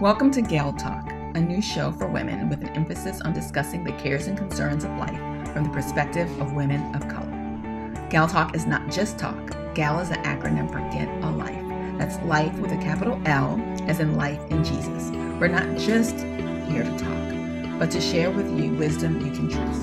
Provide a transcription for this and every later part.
Welcome to Gal Talk, a new show for women with an emphasis on discussing the cares and concerns of life from the perspective of women of color. Gal Talk is not just talk. Gal is an acronym for Get a Life. That's life with a capital L, as in life in Jesus. We're not just here to talk, but to share with you wisdom you can trust.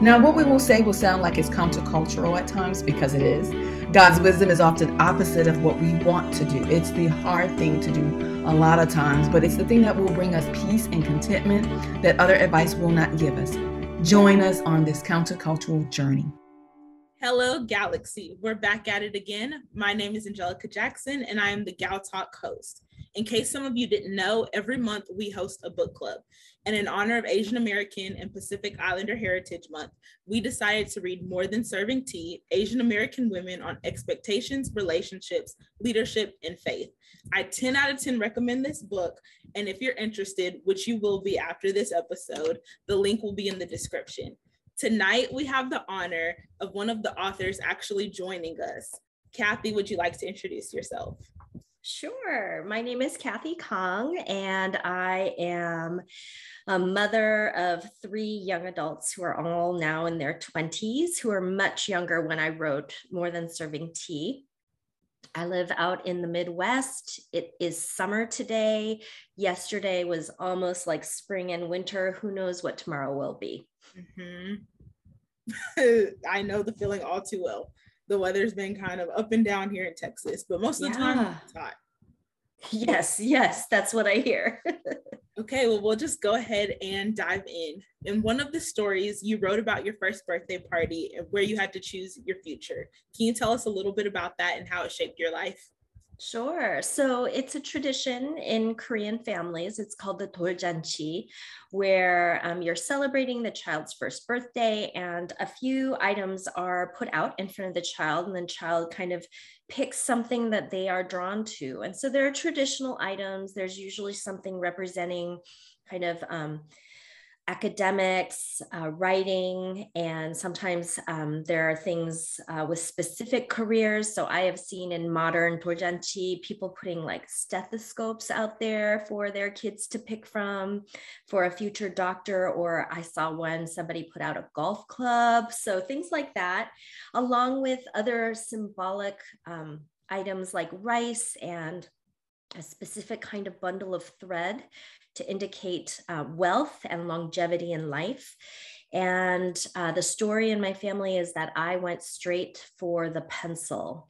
Now, what we will say will sound like it's countercultural at times because it is. God's wisdom is often opposite of what we want to do. It's the hard thing to do a lot of times, but it's the thing that will bring us peace and contentment that other advice will not give us. Join us on this countercultural journey. Hello, Galaxy. We're back at it again. My name is Angelica Jackson, and I am the Gal Talk host. In case some of you didn't know, every month we host a book club. And in honor of Asian American and Pacific Islander Heritage Month, we decided to read More Than Serving Tea Asian American Women on Expectations, Relationships, Leadership, and Faith. I 10 out of 10 recommend this book. And if you're interested, which you will be after this episode, the link will be in the description. Tonight, we have the honor of one of the authors actually joining us. Kathy, would you like to introduce yourself? Sure. My name is Kathy Khang, and I am a mother of three young adults who are all now in their 20s, who are much younger when I wrote More Than Serving Tea. I live out in the Midwest. It is summer today. Yesterday was almost like spring and winter. Who knows what tomorrow will be? Mm-hmm. I know the feeling all too well the weather's been kind of up and down here in Texas, but most of the time it's hot. Yes, yes, that's what I hear. okay, well, we'll just go ahead and dive in. In one of the stories, you wrote about your first birthday party and where you had to choose your future. Can you tell us a little bit about that and how it shaped your life? Sure. So it's a tradition in Korean families. It's called the doljanchi, where um, you're celebrating the child's first birthday, and a few items are put out in front of the child, and the child kind of picks something that they are drawn to. And so there are traditional items. There's usually something representing kind of um, academics, uh, writing, and sometimes um, there are things uh, with specific careers. So I have seen in modern doljanchi people putting like stethoscopes out there for their kids to pick from for a future doctor, or I saw one somebody put out a golf club. So things like that, along with other symbolic um, items like rice and a specific kind of bundle of thread to indicate uh, wealth and longevity in life. And uh, the story in my family is that I went straight for the pencil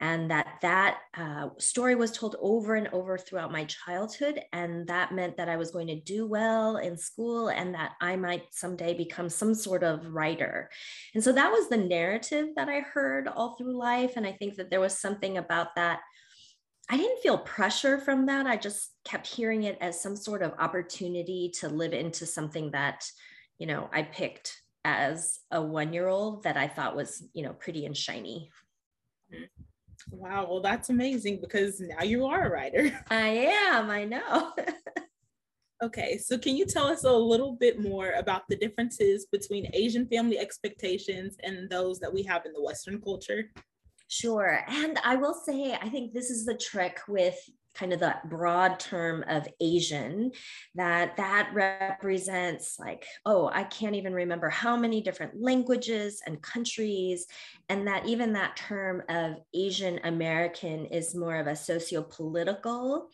and that that uh, story was told over and over throughout my childhood. And that meant that i was going to do well in school and that i might someday become some sort of writer. And so that was the narrative that i heard all through life. And i think that there was something about that I didn't feel pressure from that. I just kept hearing it as some sort of opportunity to live into something that, you know, I picked as a one year old that I thought was, you know, pretty and shiny. Wow. Well, that's amazing because now you are a writer. I am. I know. okay. So, can you tell us a little bit more about the differences between Asian family expectations and those that we have in the Western culture? Sure. And I will say, I think this is the trick with kind of that broad term of Asian that that represents like, oh, I can't even remember how many different languages and countries. And that even that term of Asian American is more of a socio-political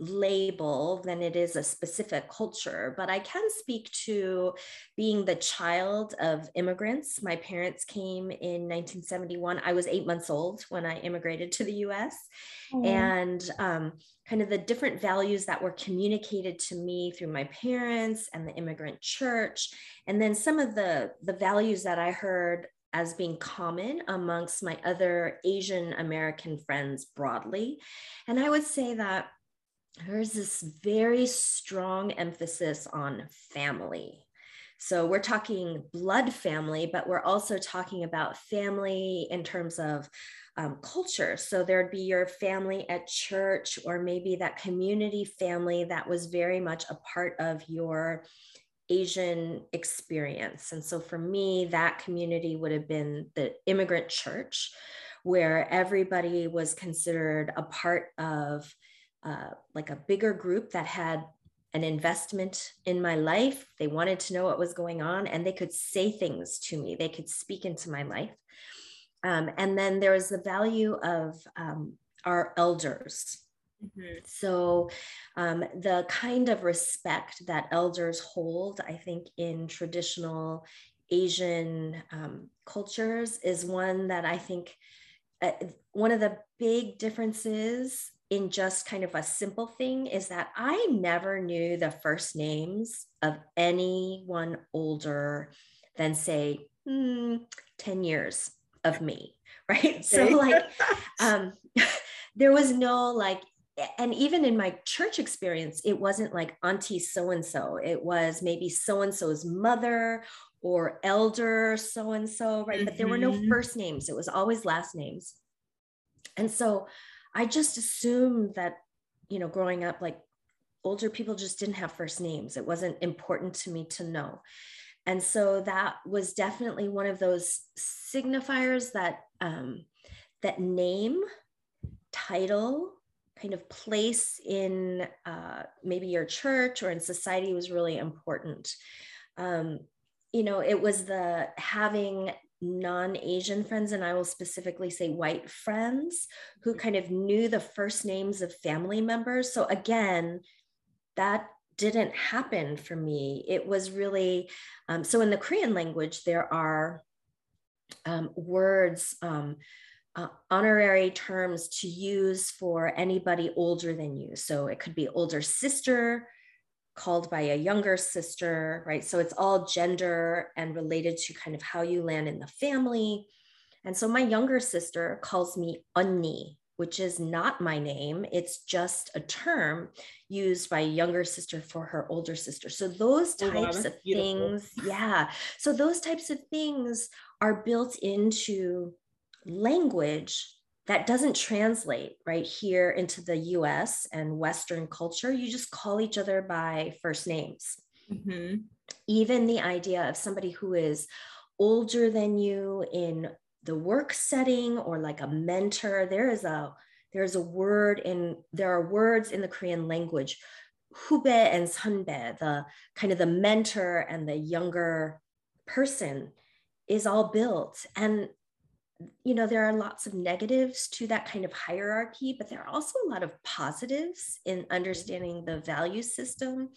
label than it is a specific culture. But I can speak to being the child of immigrants. My parents came in 1971. I was eight months old when I immigrated to the US. Oh. And um, kind of the different values that were communicated to me through my parents and the immigrant church. And then some of the, the values that I heard as being common amongst my other Asian American friends broadly. And I would say that there's this very strong emphasis on family. So we're talking blood family, but we're also talking about family in terms of um, culture. So there'd be your family at church, or maybe that community family that was very much a part of your Asian experience. And so for me, that community would have been the immigrant church, where everybody was considered a part of uh, like a bigger group that had an investment in my life. They wanted to know what was going on and they could say things to me, they could speak into my life. Um, and then there was the value of um, our elders. Mm-hmm. So, um, the kind of respect that elders hold, I think, in traditional Asian um, cultures is one that I think uh, one of the big differences in just kind of a simple thing is that I never knew the first names of anyone older than, say, hmm, 10 years of me, right? Okay. So, like, um, there was no like, and even in my church experience, it wasn't like auntie so and so. It was maybe so and so's mother or elder so and so, right? Mm-hmm. But there were no mm-hmm. first names, it was always last names. And so I just assumed that, you know, growing up, like older people just didn't have first names. It wasn't important to me to know. And so that was definitely one of those signifiers that um, that name, title, kind of place in uh, maybe your church or in society was really important. Um, you know, it was the having non-asian friends and i will specifically say white friends who kind of knew the first names of family members. So again that didn't happen for me. It was really um, so in the korean language there are um, words um, uh, honorary terms to use for anybody older than you. So it could be older sister called by a younger sister, right? So it's all gender and related to kind of how you land in the family. And so my younger sister calls me Unni, which is not my name. It's just a term used by a younger sister for her older sister. So those oh, types oh, of beautiful. things, yeah. So those types of things are built into language that doesn't translate right here into the US and Western culture. You just call each other by first names. Mm-hmm. Even the idea of somebody who is older than you in the work setting or like a mentor, there is a there's a word in there are words in the Korean language, hube and sunbe, the kind of the mentor and the younger person is all built. And you know, there are lots of negatives to that kind of hierarchy, but there are also a lot of positives in understanding the value system,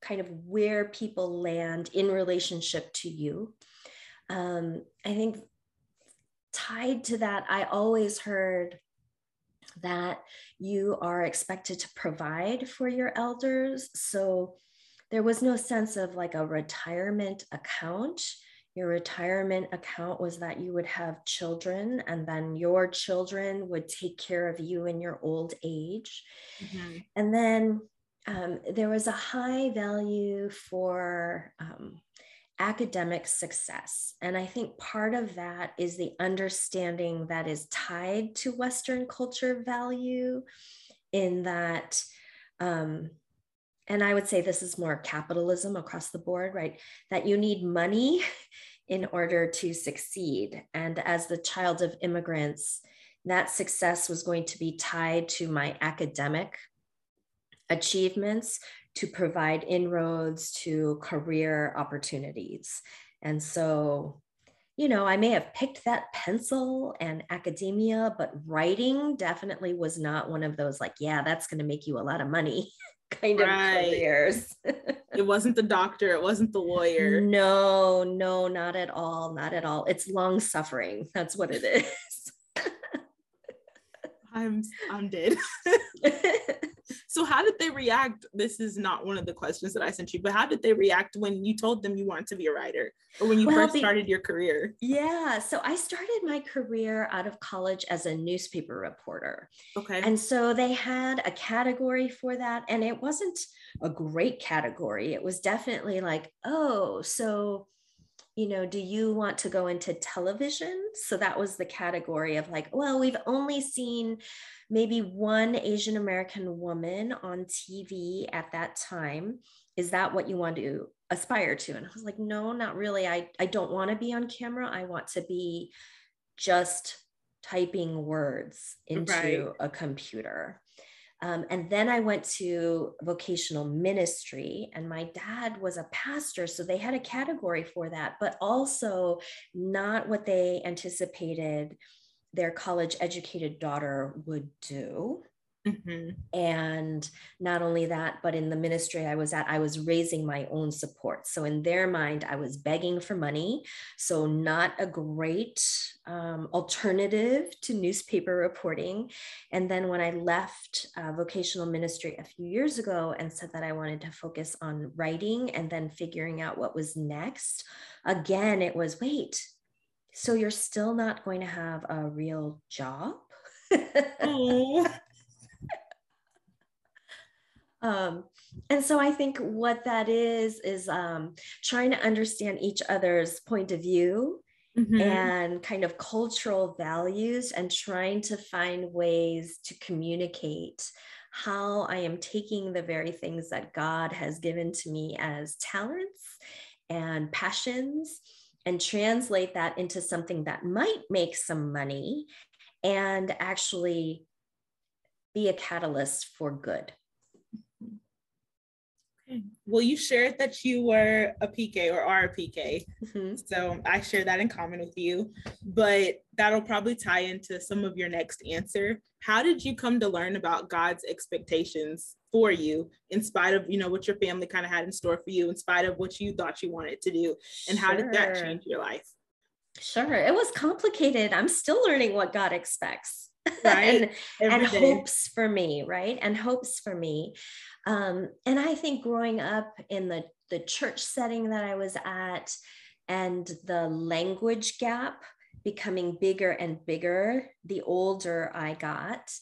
kind of where people land in relationship to you. Um, I think tied to that, I always heard that you are expected to provide for your elders. So there was no sense of like a retirement account your retirement account was that you would have children and then your children would take care of you in your old age. Mm-hmm. And then um, there was a high value for um, academic success. And I think part of that is the understanding that is tied to Western culture value, in that. Um, and I would say this is more capitalism across the board, right? That you need money in order to succeed. And as the child of immigrants, that success was going to be tied to my academic achievements to provide inroads to career opportunities. And so, you know, I may have picked that pencil and academia, but writing definitely was not one of those like, yeah, that's going to make you a lot of money kind right. of careers. it wasn't the doctor, it wasn't the lawyer. No, no, not at all. Not at all. It's long suffering. That's what it is. I'm I'm dead. so how did they react? This is not one of the questions that I sent you, but how did they react when you told them you wanted to be a writer or when you well, first started your career? Yeah, so I started my career out of college as a newspaper reporter. Okay. And so they had a category for that and it wasn't a great category. It was definitely like, "Oh, so you know, do you want to go into television? So that was the category of like, well, we've only seen maybe one Asian American woman on TV at that time. Is that what you want to aspire to? And I was like, no, not really. I, I don't want to be on camera. I want to be just typing words into right. a computer. Um, and then I went to vocational ministry, and my dad was a pastor. So they had a category for that, but also not what they anticipated their college educated daughter would do. Mm-hmm. And not only that, but in the ministry I was at, I was raising my own support. So in their mind, I was begging for money. So not a great um, alternative to newspaper reporting. And then when I left uh, vocational ministry a few years ago and said that I wanted to focus on writing and then figuring out what was next, again, it was wait, so you're still not going to have a real job? oh. Um, and so I think what that is is um, trying to understand each other's point of view mm-hmm. and kind of cultural values and trying to find ways to communicate how I am taking the very things that God has given to me as talents and passions and translate that into something that might make some money and actually be a catalyst for good. Well, you shared that you were a PK or are a PK. Mm-hmm. So I share that in common with you, but that'll probably tie into some of your next answer. How did you come to learn about God's expectations for you in spite of, you know, what your family kind of had in store for you, in spite of what you thought you wanted to do? And how did that change your life? Sure. It was complicated. I'm still learning what God expects. Right. and, and hopes for me, right? And hopes for me. Um, and I think growing up in the, the church setting that I was at and the language gap becoming bigger and bigger the older I got,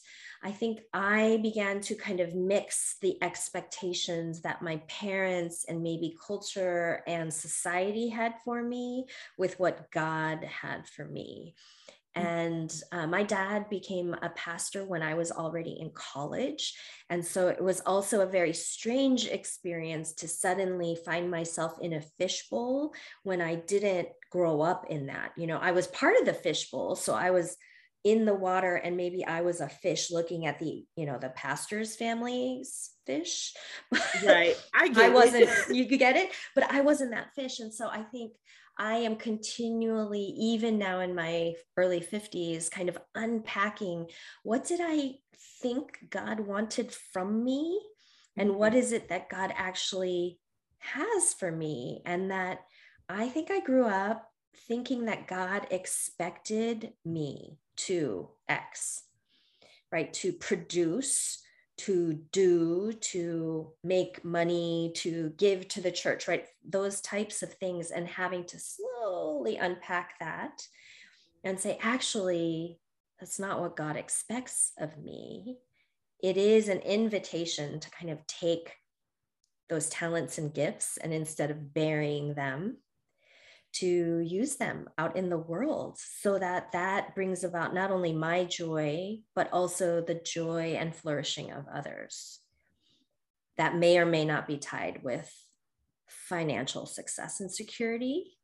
I think I began to kind of mix the expectations that my parents and maybe culture and society had for me with what God had for me. Mm. And uh, my dad became a pastor when I was already in college. And so it was also a very strange experience to suddenly find myself in a fishbowl when I didn't grow up in that. You know, I was part of the fishbowl. So I was in the water and maybe I was a fish looking at the, you know, the pastor's family's fish. Right. I I wasn't, you get it, but I wasn't that fish. And so I think I am continually, even now in my early 50s, kind of unpacking what did I think God wanted from me? And what mm-hmm. it that God actually has for me? And that I think I grew up thinking that God expected me to X, right? To produce to do, to make money, to give to the church, right? Those types of things, and having to slowly unpack that and say, actually, that's not what God expects of me. It is an invitation to kind of take those talents and gifts and instead of burying them, to use them out in the world so that that brings about not only my joy but also the joy and flourishing of others that may or may not be tied with financial success and security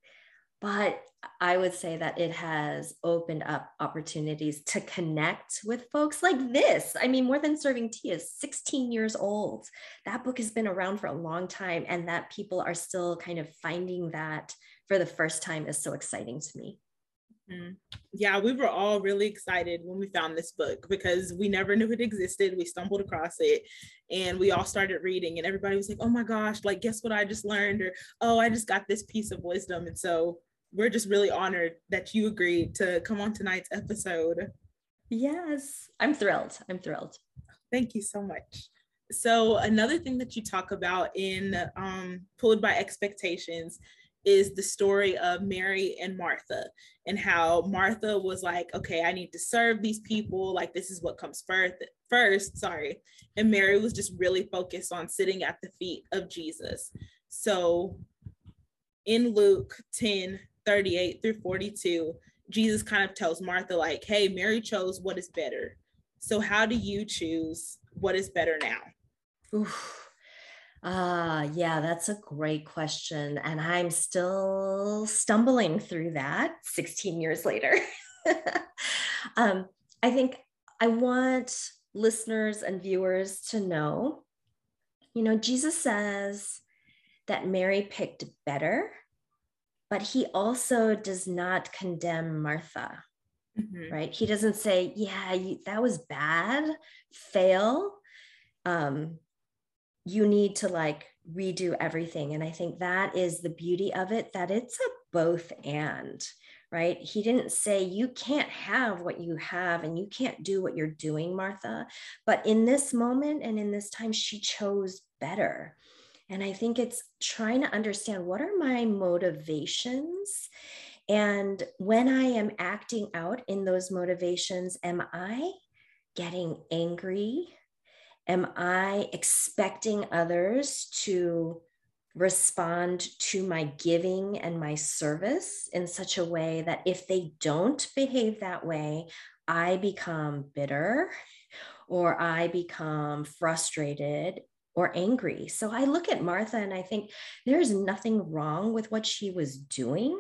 but I would say that it has opened up opportunities to connect with folks like this. I mean, More Than Serving Tea is 16 years old. That book has been around for a long time, and that people are still kind of finding that for the first time is so exciting to me. Mm-hmm. Yeah, we were all really excited when we found this book because we never knew it existed. We stumbled across it and we all started reading, and everybody was like, oh my gosh, like, guess what I just learned? Or, oh, I just got this piece of wisdom. And so we're just really honored that you agreed to come on tonight's episode. Yes, I'm thrilled. I'm thrilled. Thank you so much. So another thing that you talk about in um, Pulled by Expectations is the story of Mary and Martha and how Martha was like, okay, I need to serve these people. Like this is what comes first, first, sorry. And Mary was just really focused on sitting at the feet of Jesus. So in Luke 10, 38 through 42, Jesus kind of tells Martha, like, hey, Mary chose what is better. So how do you choose what is better now? Oof. Ah, uh, yeah, that's a great question. And I'm still stumbling through that 16 years later. um, I think I want listeners and viewers to know. You know, Jesus says that Mary picked better, but he also does not condemn Martha. Mm-hmm. Right? He doesn't say, "Yeah, you, that was bad, fail." Um, you need to like redo everything. And I think that is the beauty of it that it's a both and, right? He didn't say you can't have what you have and you can't do what you're doing, Martha. But in this moment and in this time, she chose better. And I think it's trying to understand what are my motivations. And when I am acting out in those motivations, am I getting angry? Am I expecting others to respond to my giving and my service in such a way that if they don't behave that way, I become bitter or I become frustrated or angry. So I look at Martha and I think there's nothing wrong with what she was doing.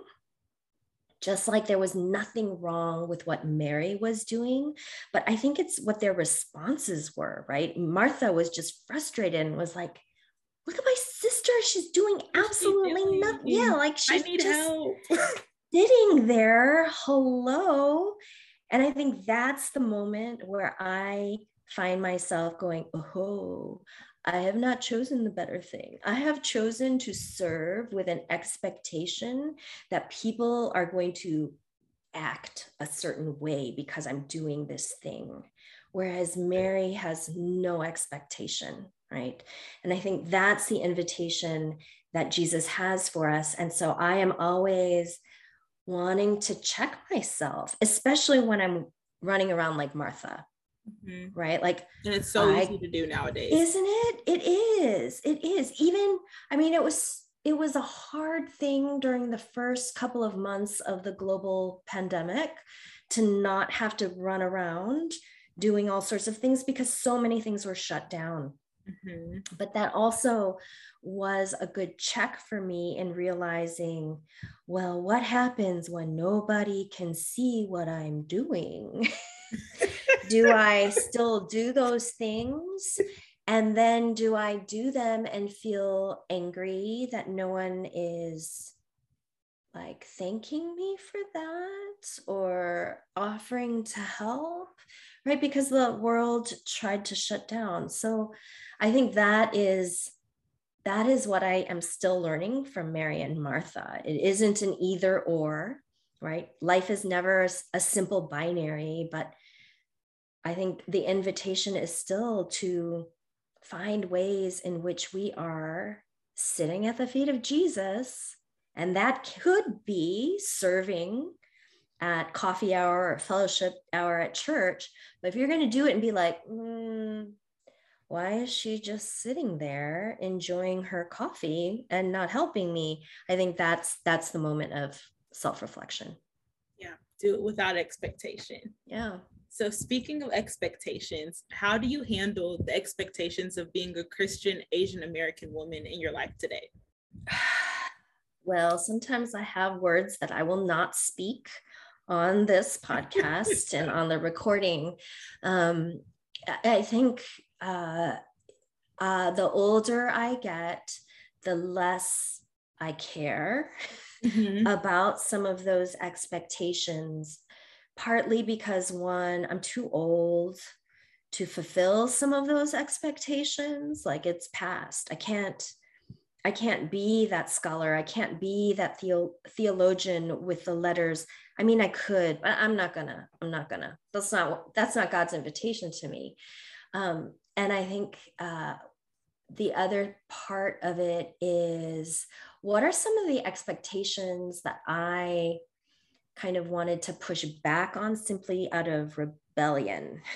Just like there was nothing wrong with what Mary was doing. But I think it's what their responses were, right? Martha was just frustrated and was like, look at my sister. She's doing absolutely nothing. Yeah, like she's just sitting there. Hello. And I think that's the moment where I find myself going, oh, I have not chosen the better thing. I have chosen to serve with an expectation that people are going to act a certain way because I'm doing this thing. Whereas Mary has no expectation right? And I think that's the invitation that Jesus has for us. And so I am always wanting to check myself, especially when I'm running around like Martha. Mm-hmm. Right. Like, and it's so I, easy to do nowadays. Isn't it? It is. It is. Even, I mean, it was, it was a hard thing during the first couple of months of the global pandemic to not have to run around doing all sorts of things because so many things were shut down. Mm-hmm. But that also was a good check for me in realizing, well, what happens when nobody can see what I'm doing? do I still do those things? And then do I do them and feel angry that no one is like thanking me for that or offering to help? Right? Because the world tried to shut down. So I think that is that is what I am still learning from Mary and Martha. It isn't an either or, right? Life is never a simple binary, but I think the invitation is still to find ways in which we are sitting at the feet of Jesus. And that could be serving at coffee hour or fellowship hour at church. But if you're going to do it and be like, mm, why is she just sitting there enjoying her coffee and not helping me i think that's that's the moment of self-reflection yeah do it without expectation yeah so speaking of expectations how do you handle the expectations of being a christian asian american woman in your life today? Well sometimes i have words that i will not speak on this podcast and on the recording. Um, I think uh, uh, the older I get, the less I care mm-hmm. about some of those expectations, partly because one, I'm too old to fulfill some of those expectations. Like it's past. I can't. I can't be that scholar. I can't be that theo- theologian with the letters. I mean, I could, but I'm not gonna. I'm not gonna. That's not. That's not God's invitation to me. Um, and I think uh, the other part of it is what are some of the expectations that I kind of wanted to push back on simply out of rebellion?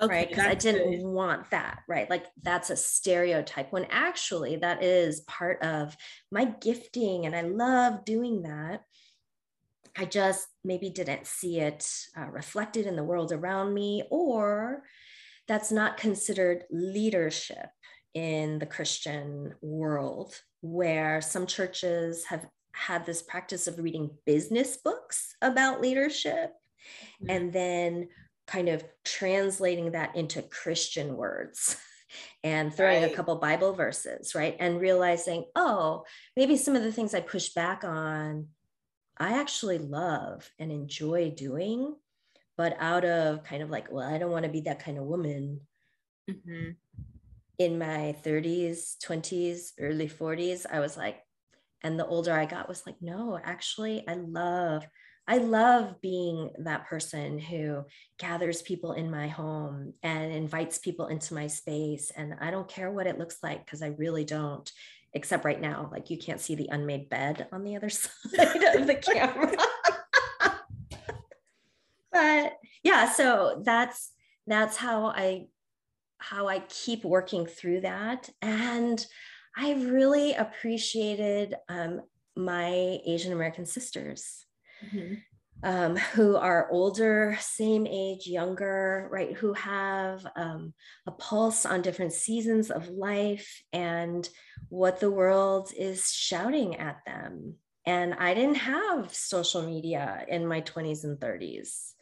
Okay, right because i didn't good. want that right like that's a stereotype when actually that is part of my gifting and i love doing that i just maybe didn't see it uh, reflected in the world around me or that's not considered leadership in the Christian world, where some churches have had this practice of reading business books about leadership mm-hmm. and then kind of translating that into Christian words and throwing right. a couple Bible verses, right? And realizing, oh, maybe some of the things I push back on, I actually love and enjoy doing, but out of kind of like, well, I don't want to be that kind of woman. Mm-hmm. In my 30s, 20s, early 40s, I was like, and the older I got was like, no, actually, I love I love being that person who gathers people in my home and invites people into my space. And I don't care what it looks like because I really don't, except right now, like you can't see the unmade bed on the other side of the camera. but yeah, so that's that's how I how I keep working through that. And I really appreciated um, my Asian American sisters mm-hmm. um, who are older, same age, younger, right, who have um, a pulse on different seasons of life and what the world is shouting at them. And I didn't have social media in my 20s and 30s.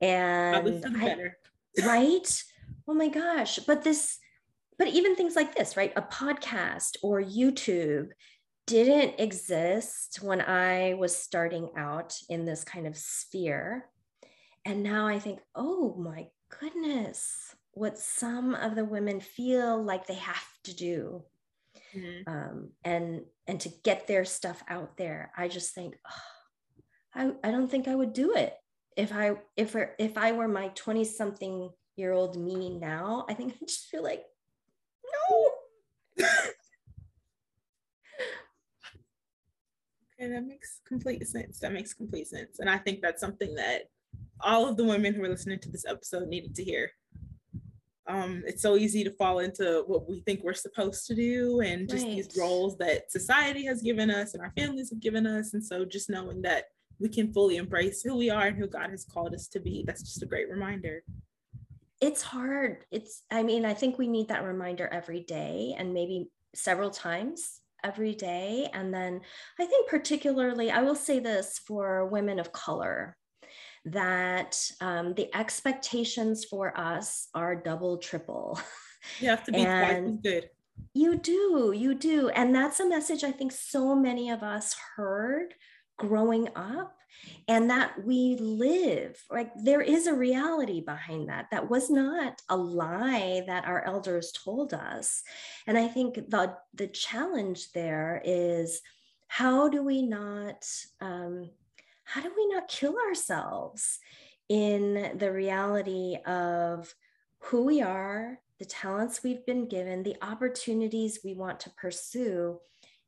And I, right? Oh my gosh. But this, but even things like this, right? A podcast or YouTube didn't exist when I was starting out in this kind of sphere. And now I think, oh my goodness, what some of the women feel like they have to do. Mm-hmm. Um, and and to get their stuff out there, I just think, oh, I, I don't think I would do it if I if if I were my 20 something year old me now. I think I just feel like. Okay, that makes complete sense. That makes complete sense. And I think that's something that all of the women who are listening to this episode needed to hear. Um, it's so easy to fall into what we think we're supposed to do and just right. these roles that society has given us and our families have given us. And so just knowing that we can fully embrace who we are and who God has called us to be, that's just a great reminder. It's hard. It's, I mean, I think we need that reminder every day and maybe several times every day. And then I think, particularly, I will say this for women of color that um, the expectations for us are double, triple. You have to be and good. You do, you do. And that's a message I think so many of us heard growing up and that we live like there is a reality behind that. That was not a lie that our elders told us. And i think the the challenge there is how do we not um, how do we not kill ourselves in the reality of who we are the talents we've been given the opportunities we want to pursue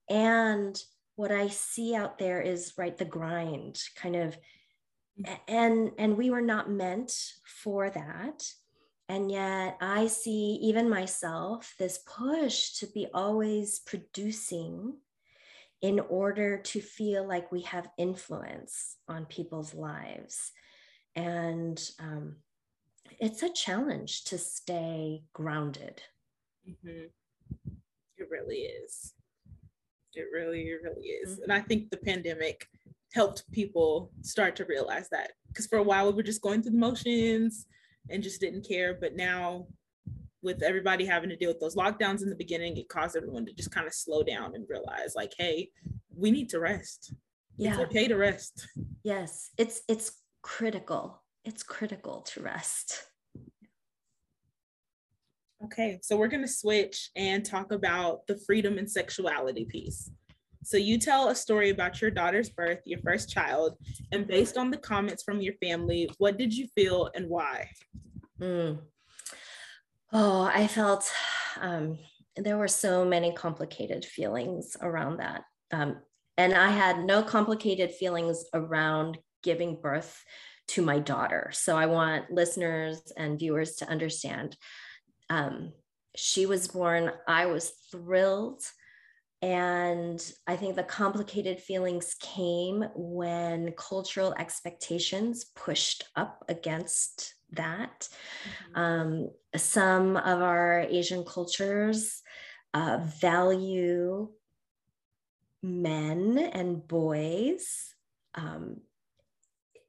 and what I see out there is right the grind kind of and and we were not meant for that. And yet I see even myself this push to be always producing in order to feel like we have influence on people's lives. And um, it's a challenge to stay grounded. Mm-hmm. it really is it really, it really is. Mm-hmm. And I think the pandemic helped people start to realize that because for a while we were just going through the motions and just didn't care. But now, with everybody having to deal with those lockdowns in the beginning, it caused everyone to just kind of slow down and realize, like, hey, we need to rest. Yeah. It's okay to rest. Yes, it's it's critical. It's critical to rest. Okay, so we're going to switch and talk about the freedom and sexuality piece. So you tell a story about your daughter's birth, your first child, and based on the comments from your family, what did you feel and why? Mm. Oh, I felt um, there were so many complicated feelings around that. Um, and I had no complicated feelings around giving birth to my daughter. So I want listeners and viewers to understand um, she was born, I was thrilled. And I think the complicated feelings came when cultural expectations pushed up against that. Mm-hmm. Um, some of our Asian cultures uh, value men and boys um,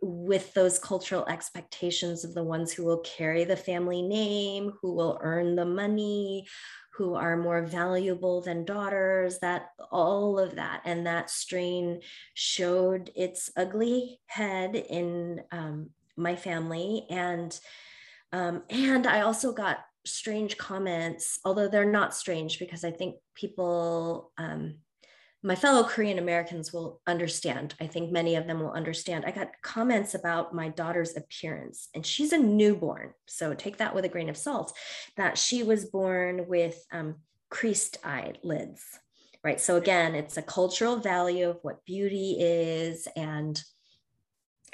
with those cultural expectations of the ones who will carry the family name, who will earn the money, who are more valuable than daughters, that all of that. And that strain showed its ugly head in um, my family. And um, and I also got strange comments, although they're not strange because I think people um, my fellow Korean Americans will understand. I think many of them will understand. I got comments about my daughter's appearance, and she's a newborn. So take that with a grain of salt that she was born with um, creased eyelids, right? So again, it's a cultural value of what beauty is and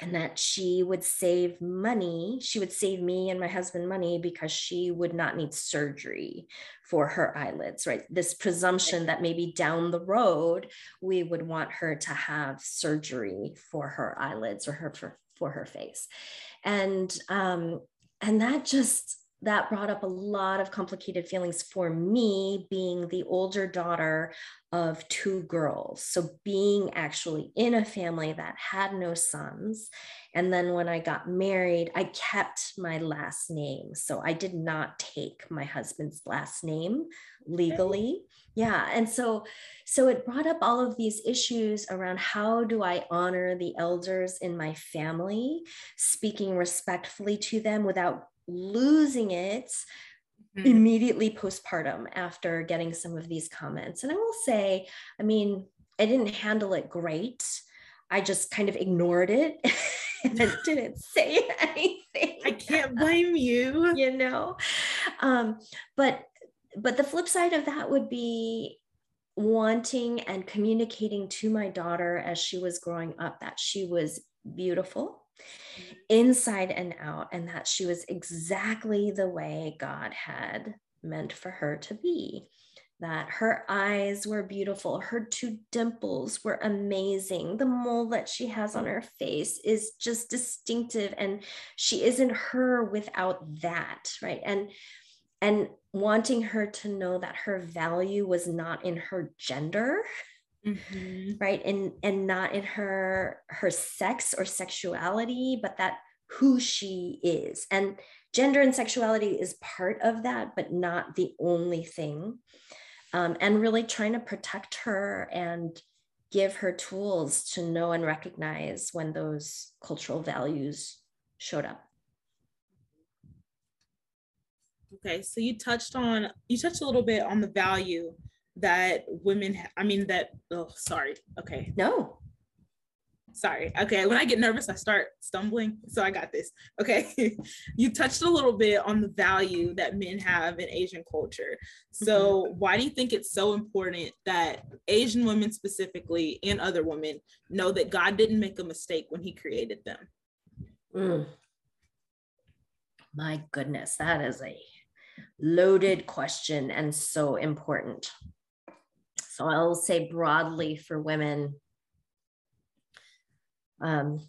and that she would save money. She would save me and my husband money because she would not need surgery for her eyelids, right? This presumption that maybe down the road we would want her to have surgery for her eyelids or her for, for her face. And um, and that just that brought up a lot of complicated feelings for me being the older daughter of two girls. So, being actually in a family that had no sons. And then when I got married, I kept my last name. So, I did not take my husband's last name legally. Yeah. And so, so it brought up all of these issues around how do I honor the elders in my family, speaking respectfully to them without losing it mm-hmm. immediately postpartum after getting some of these comments. And I will say, I mean, I didn't handle it great. I just kind of ignored it and didn't say anything. I can't blame you. You know, um, but but the flip side of that would be wanting and communicating to my daughter as she was growing up that she was beautiful inside and out, and that she was exactly the way God had meant for her to be. That her eyes were beautiful, her two dimples were amazing. The mole that she has on her face is just distinctive, and she isn't her without that, right? And and wanting her to know that her value was not in her gender mm-hmm. right? And and not in her her sex or sexuality but that who she is. And gender and sexuality is part of that but not the only thing. Um, and really trying to protect her and give her tools to know and recognize when those cultural values showed up. Okay so you touched on you touched a little bit on the value that women i mean that oh sorry okay. No. Sorry okay when i get nervous i start stumbling so i got this okay. You touched a little bit on the value that men have in asian culture. So mm-hmm. why do you think it's so important that asian women specifically and other women know that god didn't make a mistake when he created them? Mm. my goodness that is a loaded question and so important so I'll say broadly for women, um,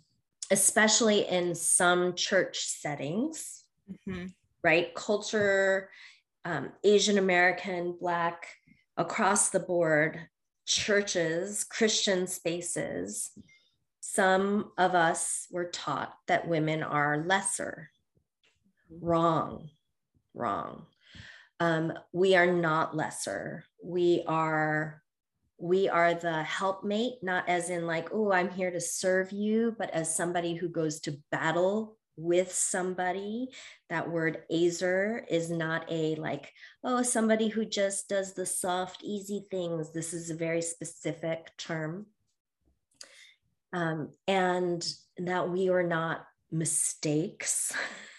especially in some church settings, mm-hmm. right? Culture, um, Asian American, Black, across the board, churches, Christian spaces, some of us were taught that women are lesser. Wrong, wrong um, we are not lesser. We are we are the helpmate not as in like oh i'm here to serve you but as somebody who goes to battle with somebody. That word ezer is not a like oh somebody who just does the soft easy things. This is a very specific term. Um, and that we are not mistakes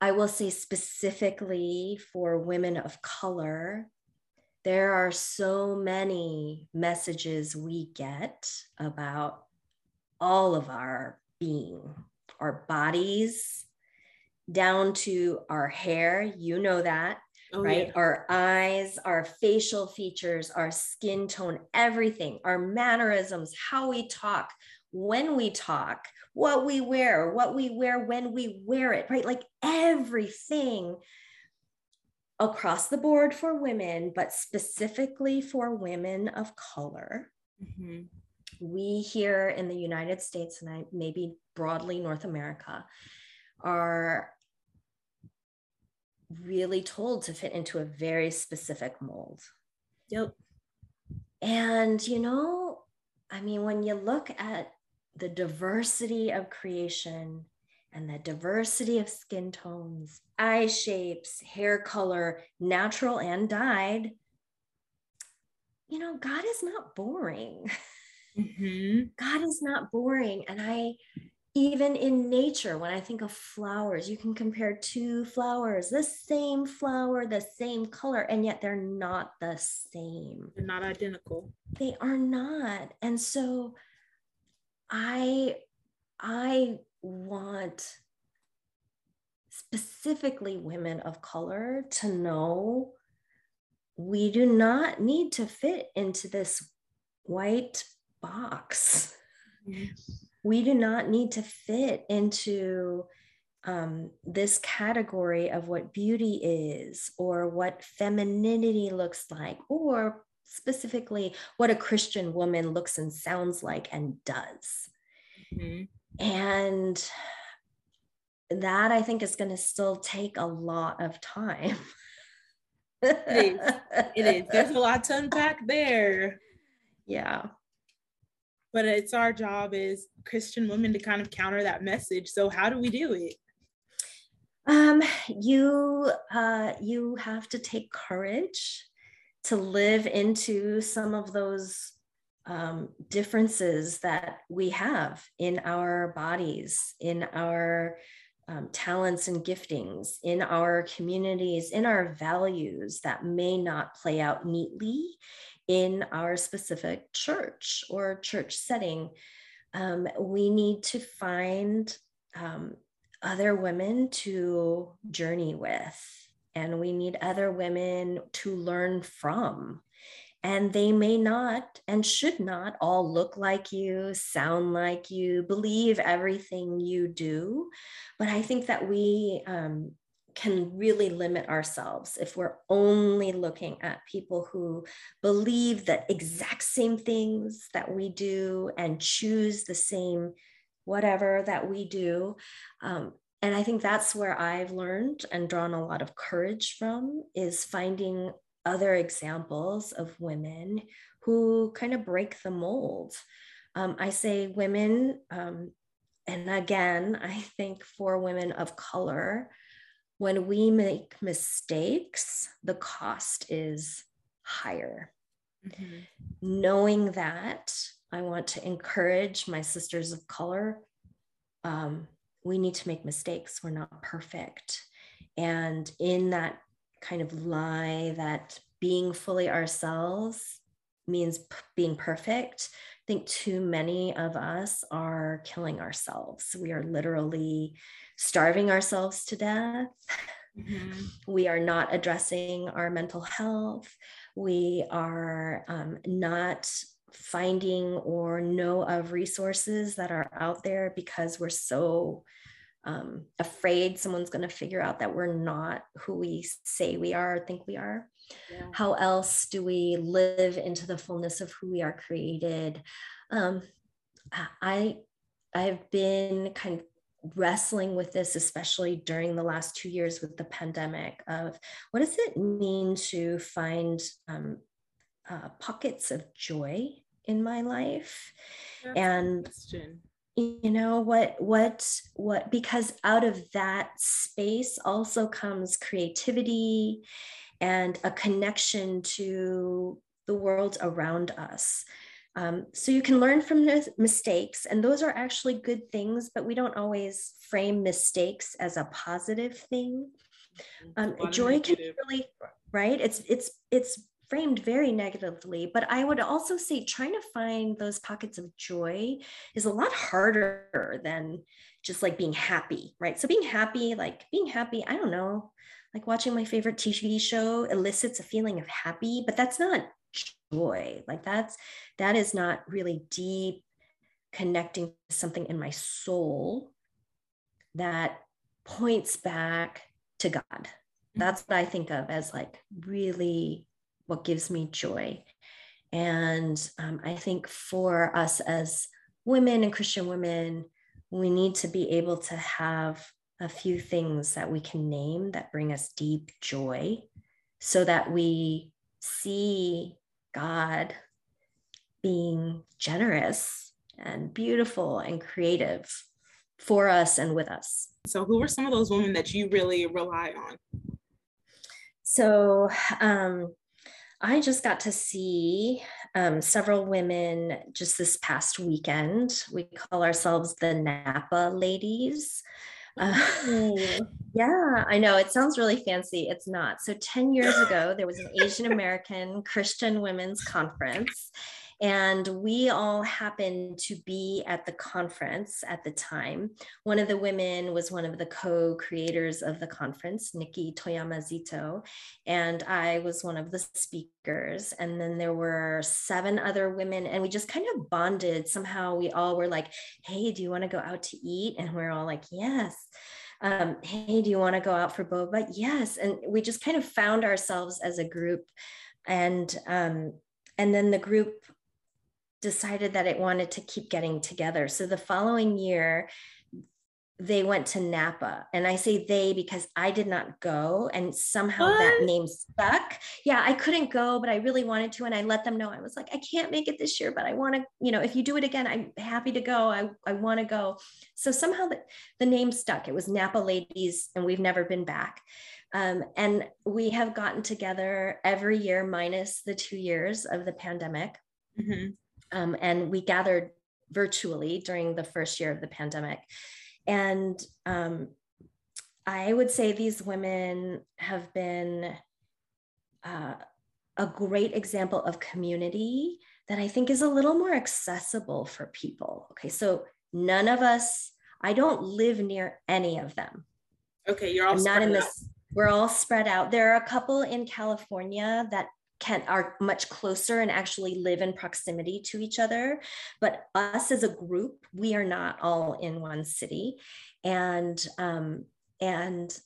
I will say specifically for women of color, there are so many messages we get about all of our being, our bodies, down to our hair. You know that, oh, right? Yeah. Our eyes, our facial features, our skin tone, everything, our mannerisms, how we talk, when we talk, what we wear, what we wear when we wear it, right? Like everything across the board for women, but specifically for women of color, mm-hmm. we here in the United States and I maybe broadly North America are really told to fit into a very specific mold. Yep. And you know, I mean, when you look at the diversity of creation and the diversity of skin tones, eye shapes, hair color, natural and dyed, you know, God is not boring. Mm-hmm. God is not boring. And I, even in nature, when I think of flowers, you can compare two flowers, the same flower, the same color, and yet they're not the same. They're not identical. They are not. And so I, I want specifically women of color to know we do not need to fit into this white box. Mm-hmm. We do not need to fit into um, this category of what beauty is or what femininity looks like, or specifically what a Christian woman looks and sounds like and does. Mm-hmm. And that I think is going to still take a lot of time. it is. It is. There's a lot to unpack there. Yeah. But it's our job as Christian women to kind of counter that message. So how do we do it? Um, you uh, you have to take courage to live into some of those um, differences that we have in our bodies, in our um, talents and giftings in our communities, in our values that may not play out neatly in our specific church or church setting. Um, we need to find um, other women to journey with, and we need other women to learn from and they may not and should not all look like you, sound like you, believe everything you do. But I think that we um, can really limit ourselves if we're only looking at people who believe the exact same things that we do and choose the same whatever that we do. Um, and I think that's where I've learned and drawn a lot of courage from is finding other examples of women who kind of break the mold. Um, I say women, um, and again, I think for women of color, when we make mistakes, the cost is higher. Mm-hmm. Knowing that, I want to encourage my sisters of color. Um, we need to make mistakes. We're not perfect. And in that kind of lie that being fully ourselves means p- being perfect. I think too many of us are killing ourselves. We are literally starving ourselves to death. Mm-hmm. We are not addressing our mental health. We are um, not finding or know of resources that are out there because we're so um, afraid someone's going to figure out that we're not who we say we are or think we are. Yeah. How else do we live into the fullness of who we are created? Um, I I've been kind of wrestling with this, especially during the last two years with the pandemic. Of what does it mean to find um, uh, pockets of joy in my life? That's and you know what what what because out of that space also comes creativity and a connection to the world around us. Um, so you can learn from mistakes and those are actually good things but we don't always frame mistakes as a positive thing. Um, joy can be really right? It's it's it's framed very negatively. But I would also say trying to find those pockets of joy is a lot harder than just like being happy, right? So being happy, like being happy, I don't know, like watching my favorite TV show elicits a feeling of happy, but that's not joy. Like that's that is not really deep connecting to something in my soul that points back to God. Mm-hmm. That's what I think of as like really what gives me joy. And um, I think for us as women and Christian women, we need to be able to have a few things that we can name that bring us deep joy so that we see God being generous and beautiful and creative for us and with us. So, who are some of those women that you really rely on? So, um, I just got to see um, several women just this past weekend. We call ourselves the Napa ladies. Uh, yeah, I know it sounds really fancy. It's not. So, 10 years ago, there was an Asian American Christian Women's Conference, and we all happened to be at the conference at the time. One of the women was one of the co creators of the conference, Nikki Toyama-Szeto, and I was one of the speakers. And then there were seven other women, and we just kind of bonded. Somehow we all were like, hey, do you want to go out to eat? And we're all like, yes. Um, hey, do you want to go out for boba? Yes. And we just kind of found ourselves as a group. And um, and then the group decided that it wanted to keep getting together. So the following year, they went to Napa. And I say they because I did not go and somehow what? that name stuck. Yeah, I couldn't go, but I really wanted to. And I let them know I was like, I can't make it this year, but I want to, you know, if you do it again, I'm happy to go. I, I want to go. So somehow the, the name stuck. It was Napa Ladies, and we've never been back. Um, and we have gotten together every year, minus the two years of the pandemic. Mm-hmm. Um, and we gathered virtually during the first year of the pandemic. And um, I would say these women have been uh, a great example of community that I think is a little more accessible for people. Okay, so none of us, I don't live near any of them. Okay, you're all not in this. We're all spread out. There are a couple in California that can are much closer and actually live in proximity to each other. But us as a group we are not all in one city. And um, and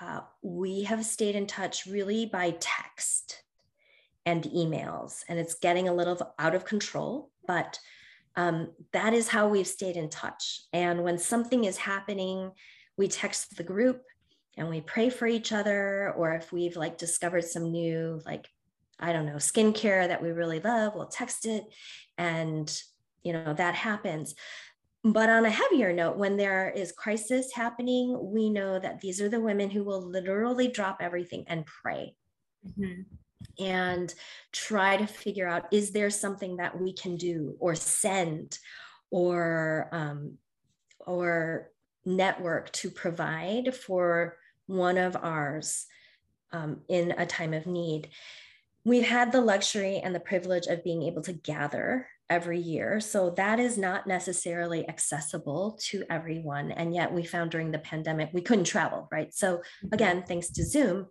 uh, we have stayed in touch really by text and emails. And it's getting a little out of control but um, that is how we've stayed in touch. And when something is happening we text the group and we pray for each other or if we've like discovered some new like I don't know, skincare that we really love, we'll text it and, you know, that happens. But on a heavier note, when there is crisis happening, we know that these are the women who will literally drop everything and pray. Mm-hmm. And try to figure out is there something that we can do or send or um, or network to provide for one of ours um, in a time of need we've had the luxury and the privilege of being able to gather every year. So that is not necessarily accessible to everyone. And yet we found during the pandemic, we couldn't travel, right? So mm-hmm. again, thanks to Zoom,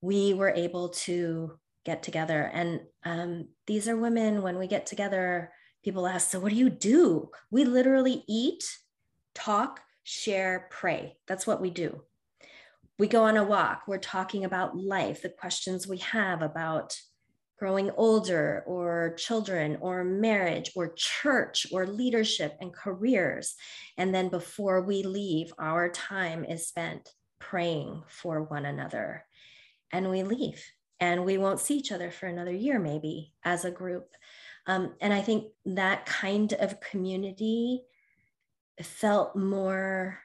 we were able to get together. And um, these are women, when we get together, people ask, So what do you do? We literally eat, talk, share, pray. That's what we do we go on a walk, we're talking about life, the questions we have about growing older or children or marriage or church or leadership and careers. And then before we leave, our time is spent praying for one another. And we leave and we won't see each other for another year, maybe as a group. Um, and I think that kind of community felt more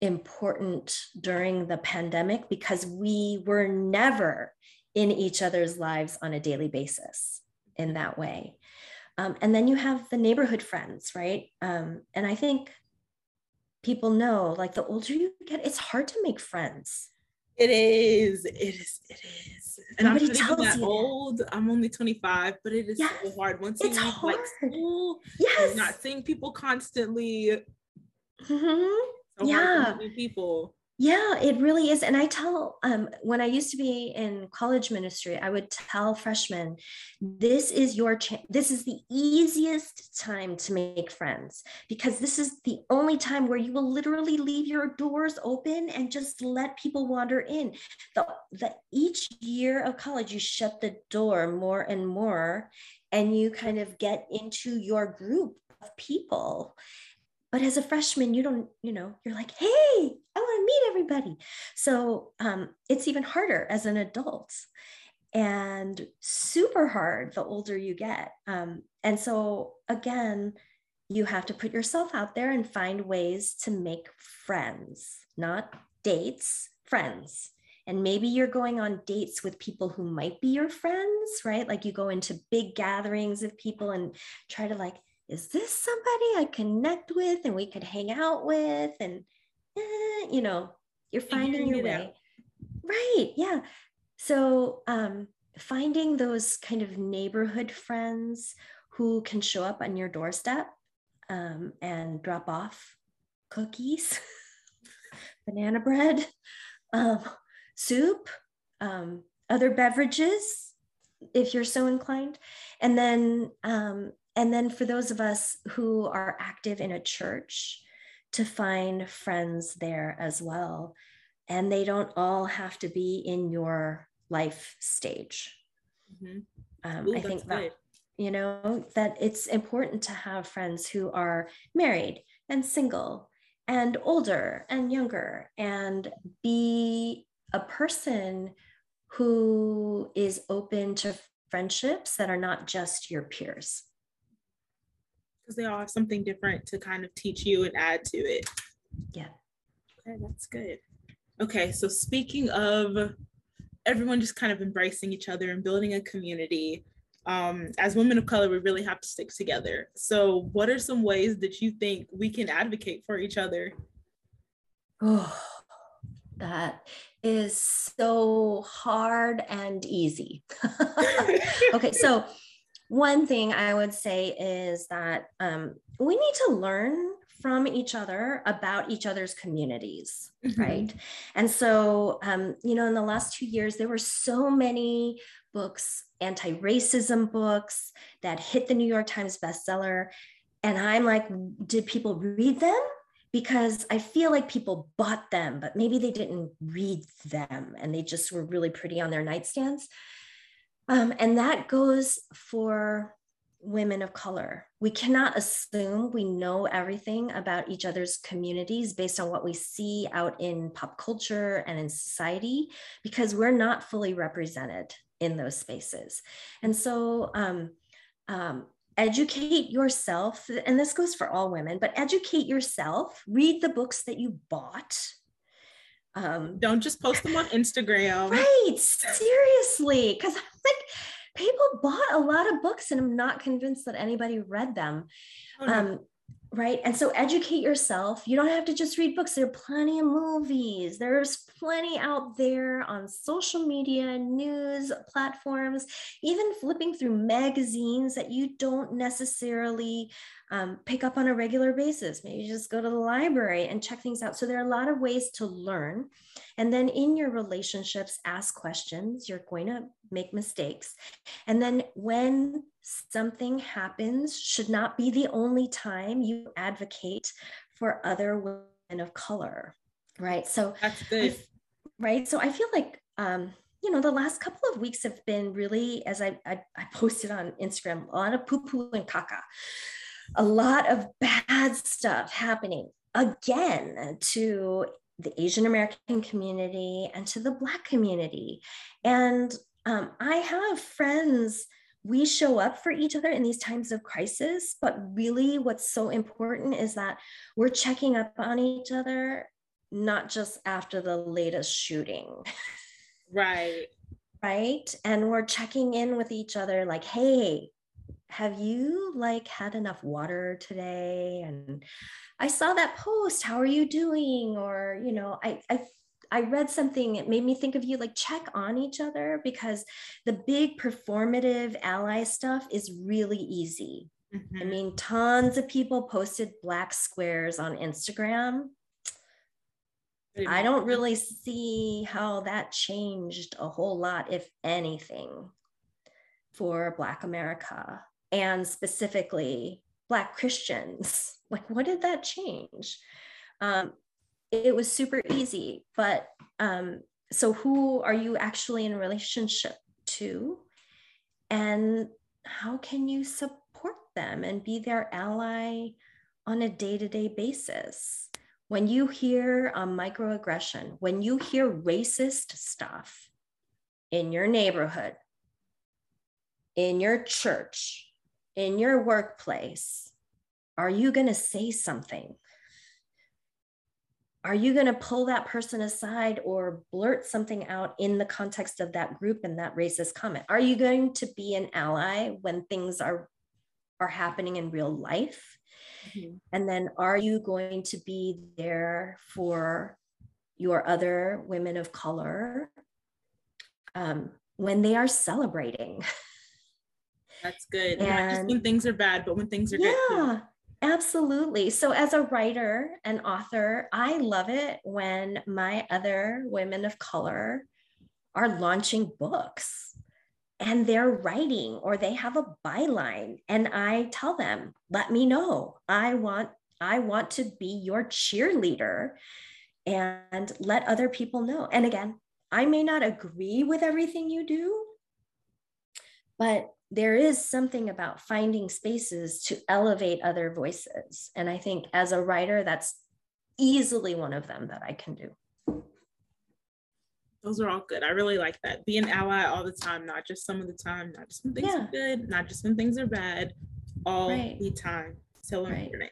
important during the pandemic because we were never in each other's lives on a daily basis in that way. Um, and then you have the neighborhood friends, right? Um, and I think people know like the older you get, it's hard to make friends. It is. It is. It is. And Nobody I'm not even that old. That. I'm only 25, but it is yes. so hard. Once you leave like school, yes. not seeing people constantly. Mm-hmm yeah people Yeah, it really is. And I tell, um, when I used to be in college ministry, I would tell freshmen, this is your chance. This is the easiest time to make friends because this is the only time where you will literally leave your doors open and just let people wander in. The, the each year of college, you shut the door more and more, and you kind of get into your group of people but as a freshman you don't you know you're like hey i want to meet everybody. So um, it's even harder as an adult and super hard the older you get um, and so again you have to put yourself out there and find ways to make friends not dates friends. And maybe you're going on dates with people who might be your friends right? Like you go into big gatherings of people and try to like is this somebody I connect with and we could hang out with? And, eh, you know, you're finding your way. Out. Right. Yeah. So, um, finding those kind of neighborhood friends who can show up on your doorstep um, and drop off cookies, banana bread, um, soup, um, other beverages, if you're so inclined. And then um, and then for those of us who are active in a church, to find friends there as well. And they don't all have to be in your life stage. Mm-hmm. Um, Ooh, I think that, you know, that it's important to have friends who are married and single and older and younger and be a person who is open to friendships that are not just your peers because they all have something different to kind of teach you and add to it. Yeah. Okay, that's good. Okay, so speaking of everyone just kind of embracing each other and building a community, um, as women of color, we really have to stick together. So, what are some ways that you think we can advocate for each other? Oh, that is so hard and easy. okay, so one thing I would say is that um, we need to learn from each other about each other's communities, mm-hmm. right? And so, um, you know, in the last two years, there were so many books, anti racism books that hit the New York Times bestseller. And I'm like, did people read them? Because I feel like people bought them, but maybe they didn't read them and they just were really pretty on their nightstands. Um, and that goes for women of color. We cannot assume we know everything about each other's communities based on what we see out in pop culture and in society because we're not fully represented in those spaces. And so, um, um, educate yourself, and this goes for all women, but educate yourself, read the books that you bought um, Don't just post them on Instagram. Right. Seriously. Because like people bought a lot of books and I'm not convinced that anybody read them. Oh, no. um, right. And so educate yourself. You don't have to just read books. There are plenty of movies. There's plenty out there on social media, news platforms, even flipping through magazines that you don't necessarily um, pick up on a regular basis. Maybe just go to the library and check things out. So there are a lot of ways to learn. And then in your relationships, ask questions. You're going to make mistakes. And then when something happens, should not be the only time you advocate for other women of color. Right. So that's good. Right. So I feel like um, you know, the last couple of weeks have been really, as I, I, I posted on Instagram, a lot of poo poo and caca a lot of bad stuff happening again to the Asian American community and to the Black community. And um, I have friends, we show up for each other in these times of crisis, but really what's so important is that we're checking up on each other, not just after the latest shooting. Right. right. And we're checking in with each other like, hey, have you like had enough water today and i saw that post how are you doing or you know i i I read something, it made me think of you like check on each other because the big performative ally stuff is really easy. Mm-hmm. I mean, tons of people posted black squares on Instagram. I don't really see how that changed a whole lot, if anything, for Black America and specifically Black Christians. Like, what did that change? Um, it was super easy, but um, so who are you actually in relationship to? And how can you support them and be their ally on a day to day basis? When you hear a microaggression, when you hear racist stuff in your neighborhood, in your church, in your workplace, are you going to say something? Are you going to pull that person aside or blurt something out in the context of that group and that racist comment? Are you going to be an ally when things are are happening in real life? Mm-hmm. And then are you going to be there for your other women of color um, when they are celebrating? That's good. And, Not just when things are bad, but when things are yeah, good. Yeah, absolutely. So, as a writer and author, I love it when my other women of color are launching books and they're writing or they have a byline and i tell them let me know i want i want to be your cheerleader and let other people know and again i may not agree with everything you do but there is something about finding spaces to elevate other voices and i think as a writer that's easily one of them that i can do those are all good. I really like that. Be an ally all the time, not just some of the time, not just when things yeah. are good, not just when things are bad, all right. the time. So right. important.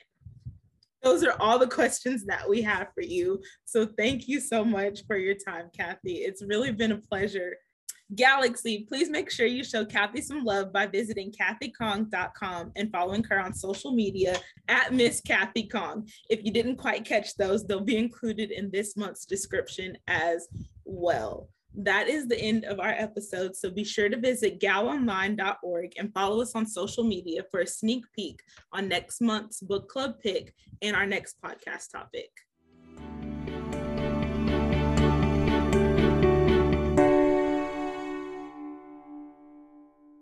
Those are all the questions that we have for you. So thank you so much for your time, Kathy. It's really been a pleasure. Galaxy, please make sure you show Kathy some love by visiting kathykhang.com and following her on social media at Miss Kathy Khang. If you didn't quite catch those, they'll be included in this month's description as well. That is the end of our episode. So be sure to visit galonline.org and follow us on social media for a sneak peek on next month's book club pick and our next podcast topic.